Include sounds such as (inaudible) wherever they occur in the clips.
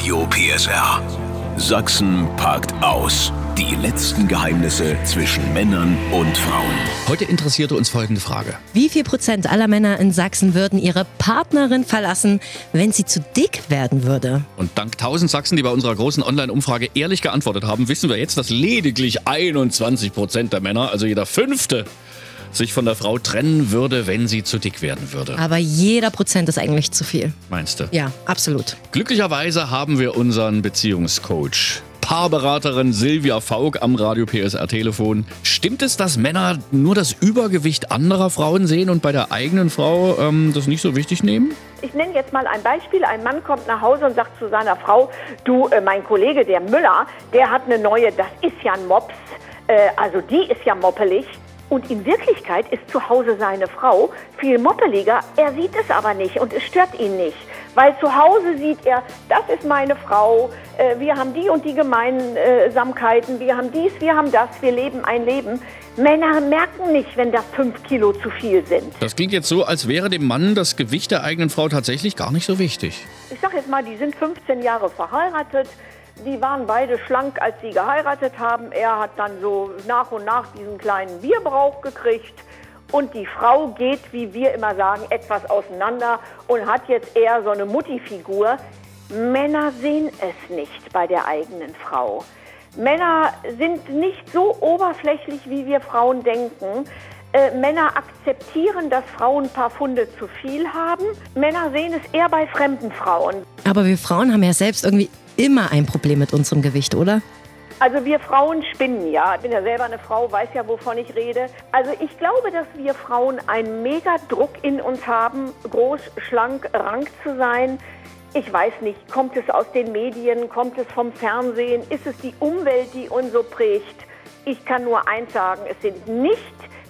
Radio PSR. Sachsen packt aus. Die letzten Geheimnisse zwischen Männern und Frauen. Heute interessierte uns folgende Frage. Wie viel Prozent aller Männer in Sachsen würden ihre Partnerin verlassen, wenn sie zu dick werden würde? Und dank 1000 Sachsen, die bei unserer großen Online-Umfrage ehrlich geantwortet haben, wissen wir jetzt, dass lediglich 21 Prozent der Männer, also jeder Fünfte, sich von der Frau trennen würde, wenn sie zu dick werden würde. Aber jeder Prozent ist eigentlich zu viel. Meinst du? Ja, absolut. Glücklicherweise haben wir unseren Beziehungscoach. Paarberaterin Silvia Faug am Radio PSR Telefon. Stimmt es, dass Männer nur das Übergewicht anderer Frauen sehen und bei der eigenen Frau ähm, das nicht so wichtig nehmen? Ich nenne jetzt mal ein Beispiel. Ein Mann kommt nach Hause und sagt zu seiner Frau, du, äh, mein Kollege, der Müller, der hat eine neue, das ist ja ein Mops, äh, also die ist ja moppelig. Und in Wirklichkeit ist zu Hause seine Frau viel moppeliger. Er sieht es aber nicht und es stört ihn nicht. Weil zu Hause sieht er, das ist meine Frau, äh, wir haben die und die Gemeinsamkeiten, wir haben dies, wir haben das, wir leben ein Leben. Männer merken nicht, wenn da fünf Kilo zu viel sind. Das klingt jetzt so, als wäre dem Mann das Gewicht der eigenen Frau tatsächlich gar nicht so wichtig. Ich sag jetzt mal, die sind 15 Jahre verheiratet. Die waren beide schlank, als sie geheiratet haben. Er hat dann so nach und nach diesen kleinen Bierbrauch gekriegt. Und die Frau geht, wie wir immer sagen, etwas auseinander und hat jetzt eher so eine Mutti-Figur. Männer sehen es nicht bei der eigenen Frau. Männer sind nicht so oberflächlich, wie wir Frauen denken. Äh, Männer akzeptieren, dass Frauen ein paar Funde zu viel haben. Männer sehen es eher bei fremden Frauen. Aber wir Frauen haben ja selbst irgendwie immer ein Problem mit unserem Gewicht, oder? Also wir Frauen spinnen ja. Ich bin ja selber eine Frau, weiß ja, wovon ich rede. Also ich glaube, dass wir Frauen einen mega Druck in uns haben, groß, schlank, rank zu sein. Ich weiß nicht, kommt es aus den Medien, kommt es vom Fernsehen, ist es die Umwelt, die uns so prägt? Ich kann nur eins sagen, es sind nicht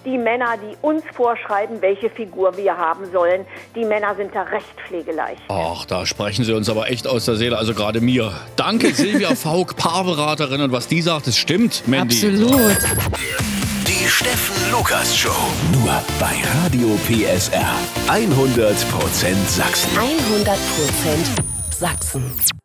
die Männer, die uns vorschreiben, welche Figur wir haben sollen. Die Männer sind da recht pflegeleicht. Ach, da sprechen Sie uns aber echt aus der Seele, also gerade mir. Danke, Silvia (laughs) Faug, Paarberaterin. Und was die sagt, das stimmt, Mandy. Absolut. Die Steffen Lukas Show. Nur bei Radio PSR. 100% Sachsen. 100% Sachsen.